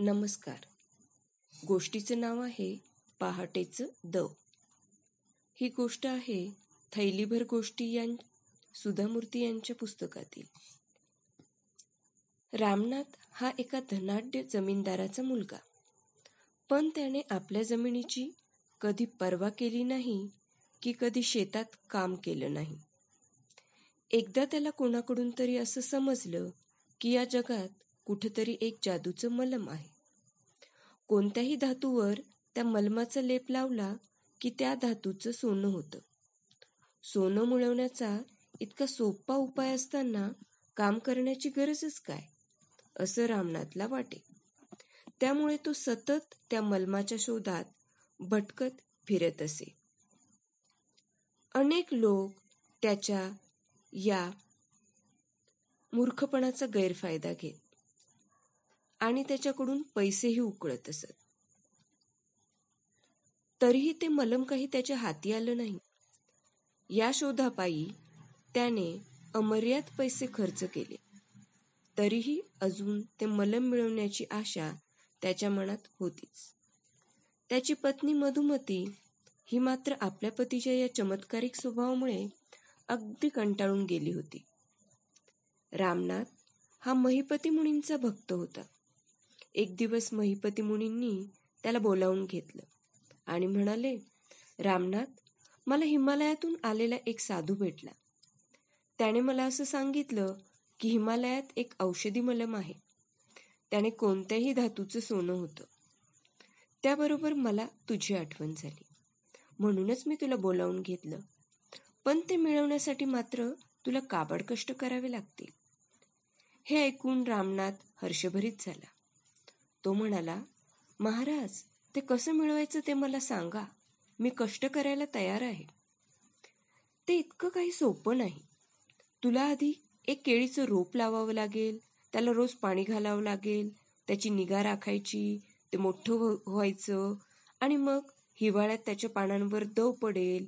नमस्कार. गोष्टीचं नाव आहे पहाटेचं दव. ही गोष्ट आहे थैलीभर गोष्टी यां सुधामूर्ती यांच्या पुस्तकातील. रामनाथ हा एका धनाढ्य जमीनदाराचा मुलगा. पण त्याने आपल्या जमिनीची कधी पर्वा केली नाही की कधी शेतात काम केलं नाही. एकदा त्याला कोणाकडून तरी असं समजलं की या जगात कुठंतरी एक जादूचं मलम आहे. कोणत्याही धातूवर त्या मलमाचा लेप लावला की त्या धातूचं सोनं होतं. सोनं मिळवण्याचा इतका सोपा उपाय असताना काम करण्याची गरजच काय असं रामनाथला वाटे. त्यामुळे तो सतत त्या मलमाच्या शोधात भटकत फिरत असे. अनेक लोक त्याच्या या मूर्खपणाचा गैरफायदा घेत. आणि त्याच्याकडून पैसेही उकळत असत. तरीही ते मलम काही त्याच्या हाती आलं नाही. या शोधापायी त्याने अमर्याद पैसे खर्च केले. तरीही अजून ते मलम मिळवण्याची आशा त्याच्या मनात होतीच. त्याची पत्नी मधुमती ही मात्र आपल्या पतीच्या या चमत्कारिक स्वभावामुळे अगदी कंटाळून गेली होती. रामनाथ हा महिपती मुनींचा भक्त होता. एक दिवस महिपती मुनींनी त्याला बोलावून घेतलं आणि म्हणाले रामनाथ मला हिमालयातून आलेला एक साधू भेटला. त्याने मला असं सांगितलं की हिमालयात एक औषधी मलम आहे. त्याने कोणत्याही धातूचं सोनं होतं. त्याबरोबर मला तुझी आठवण झाली. म्हणूनच मी तुला बोलावून घेतलं. पण ते मिळवण्यासाठी मात्र तुला काबड कष्ट करावे लागतील. हे ऐकून रामनाथ हर्षभरीत झाला. तो म्हणाला महाराज ते कसं मिळवायचं ते मला सांगा. मी कष्ट करायला तयार आहे. ते इतकं काही सोपं नाही. तुला आधी एक केळीचं रोप लावावं लागेल त्याला रोज पाणी घालावं लागेल त्याची निगा राखायची ते मोठं व्हायचं आणि मग हिवाळ्यात त्याच्या पानांवर दव पडेल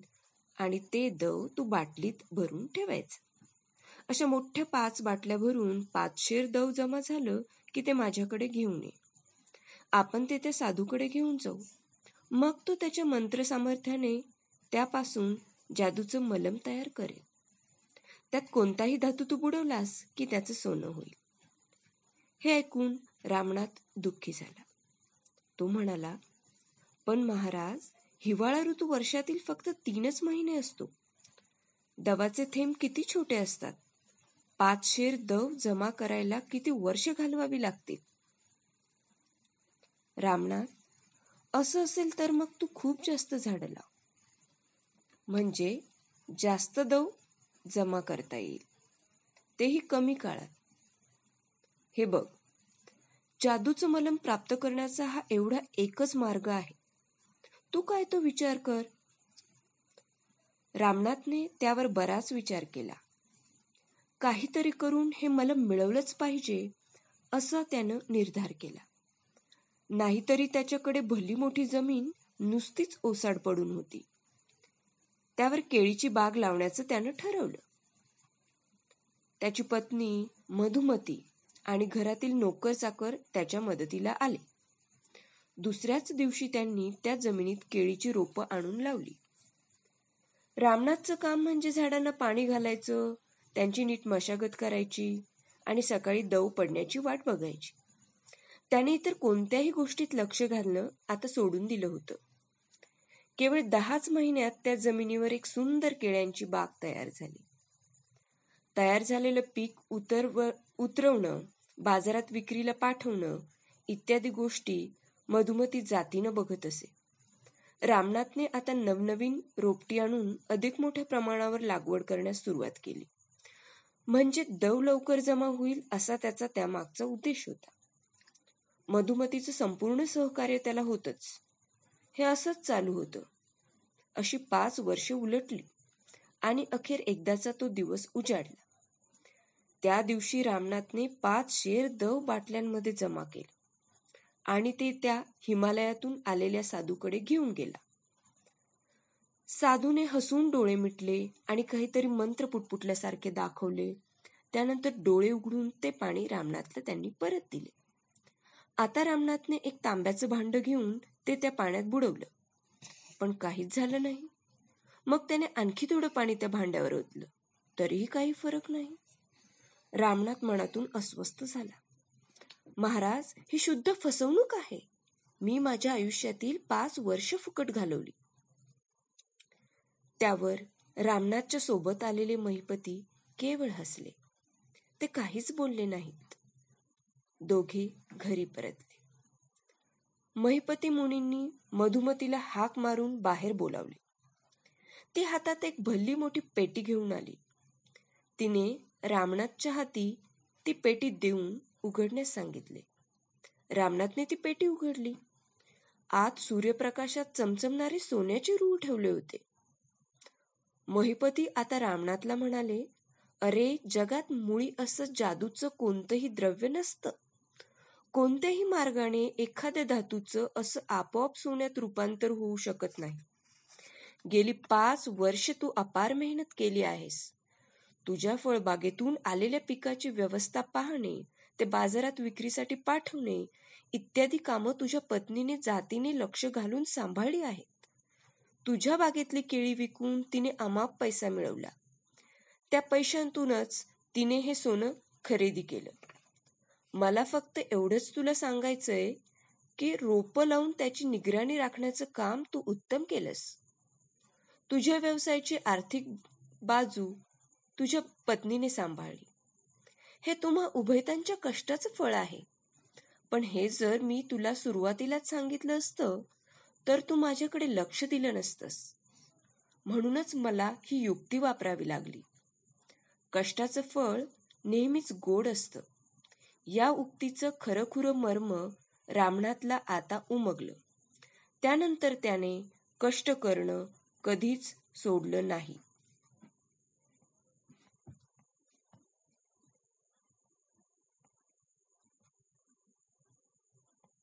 आणि ते दव तू बाटलीत भरून ठेवायचं. अशा मोठ्या पाच बाटल्या भरून पाचशेर दव जमा झालं की ते माझ्याकडे घेऊन ये. आपण ते त्या साधूकडे घेऊन जाऊ. मग तो त्याच्या मंत्रसामर्थ्याने त्यापासून जादूचं मलम तयार करेल. त्यात कोणताही धातू तू बुडवलास की त्याचं सोनं होईल. हे ऐकून रामनाथ दुःखी झाला. तो म्हणाला पण महाराज हिवाळा ऋतू वर्षातील फक्त तीनच महिने असतो. दवाचे थेंब किती छोटे असतात. पाच शेर दव जमा करायला किती वर्ष घालवावी लागतील. रामनाथ असं असेल तर मग तू खूप जास्त झाडं लाव. म्हणजे जास्त दव जमा करता येईल. तेही कमी काळात. हे बघ जादूचं मलम प्राप्त करण्याचा हा एवढा एकच मार्ग आहे. तू काय तो विचार कर? रामनाथने त्यावर बराच विचार केला. काहीतरी करून हे मलम मिळवलंच पाहिजे असा त्यानं निर्धार केला. नाहीतरी त्याच्याकडे भली मोठी जमीन नुसतीच ओसाड पडून होती. त्यावर केळीची बाग लावण्याचं त्यानं ठरवलं. त्याची पत्नी मधुमती आणि घरातील नोकर चाकर त्याच्या मदतीला आले. दुसऱ्याच दिवशी त्यांनी त्या जमिनीत केळीची रोपं आणून लावली. रामनाथचं काम म्हणजे झाडांना पाणी घालायचं त्यांची नीट मशागत करायची आणि सकाळी दव पडण्याची वाट बघायची. त्याने इतर कोणत्याही गोष्टीत लक्ष घालणं आता सोडून दिलं होतं. केवळ दहाच महिन्यात त्या जमिनीवर एक सुंदर केळ्यांची बाग तयार झाली. तयार झालेलं पीक उतरव उतरवणं बाजारात विक्रीला पाठवणं इत्यादी गोष्टी मधुमती जातीनं बघत असे. रामनाथने आता नवनवीन रोपटी आणून अधिक मोठ्या प्रमाणावर लागवड करण्यास सुरुवात केली. म्हणजे दव लवकर जमा होईल असा त्याचा त्यामागचा उद्देश होता. मधुमतीचं संपूर्ण सहकार्य त्याला होतच. हे असंच चालू होतं. अशी पाच वर्ष उलटली आणि अखेर एकदाचा तो दिवस उजाडला. त्या दिवशी रामनाथने पाच शेर दव बाटल्यांमध्ये जमा केले आणि ते त्या हिमालयातून आलेल्या साधूकडे घेऊन गेला. साधूने हसून डोळे मिटले आणि काहीतरी मंत्र पुटपुटल्यासारखे दाखवले. त्यानंतर डोळे उघडून ते पाणी रामनाथला त्यांनी परत दिले. आता रामनाथने एक तांब्याचं भांड घेऊन ते त्या पाण्यात बुडवलं. पण काहीच झालं नाही. मग त्याने आणखी थोडं पाणी त्या भांड्यावर ओतलं. तरीही काही फरक नाही. रामनाथ मनातून अस्वस्थ झाला. महाराज ही शुद्ध फसवणूक आहे. मी माझ्या आयुष्यातील पाच वर्ष फुकट घालवली. त्यावर रामनाथच्या सोबत आलेले महिपती केवळ हसले. ते काहीच बोलले नाहीत. दोघे घरी परतले. महिपती मुनींनी मधुमतीला हाक मारून बाहेर बोलावले. ती हातात एक भल्ली मोठी पेटी घेऊन आली. तिने रामनाथच्या हाती ती पेटी देऊन उघडण्यास सांगितले. रामनाथने ती पेटी उघडली. आत सूर्यप्रकाशात चमचमणारे सोन्याचे रूळ ठेवले होते. महिपती आता रामनाथला म्हणाले अरे जगात मुळी असं जादूचं कोणतंही द्रव्य नसतं. कोणत्याही मार्गाने एखाद्या धातूचं असं आपोआप सोन्यात रूपांतर होऊ शकत नाही. गेली पाच वर्ष तू अपार मेहनत केली आहेस. तुझ्या फळबागेतून आलेल्या पिकाची व्यवस्था पाहणे ते बाजारात विक्रीसाठी पाठवणे इत्यादी कामं तुझ्या पत्नीने जातीने लक्ष घालून सांभाळली आहेत. तुझ्या बागेतली केळी विकून तिने अमाप पैसा मिळवला. त्या पैशांतूनच तिने हे सोनं खरेदी केलं. मला फक्त एवढंच तुला सांगायचंय की रोपं लावून त्याची निगराणी राखण्याचं काम तू उत्तम केलंस. तुझ्या व्यवसायाची आर्थिक बाजू तुझ्या पत्नीने सांभाळली. हे तुम्हा उभयतांच्या कष्टाचं फळ आहे. पण हे जर मी तुला सुरुवातीलाच सांगितलं असतं तर तू माझ्याकडे लक्ष दिलं नसतंस. म्हणूनच मला ही युक्ती वापरावी लागली. कष्टाचं फळ नेहमीच गोड असतं. या उक्तीचं खरंखुरं मर्म रामनाथला आता उमगलं. त्यानंतर त्याने कष्ट करणं कधीच सोडलं नाही.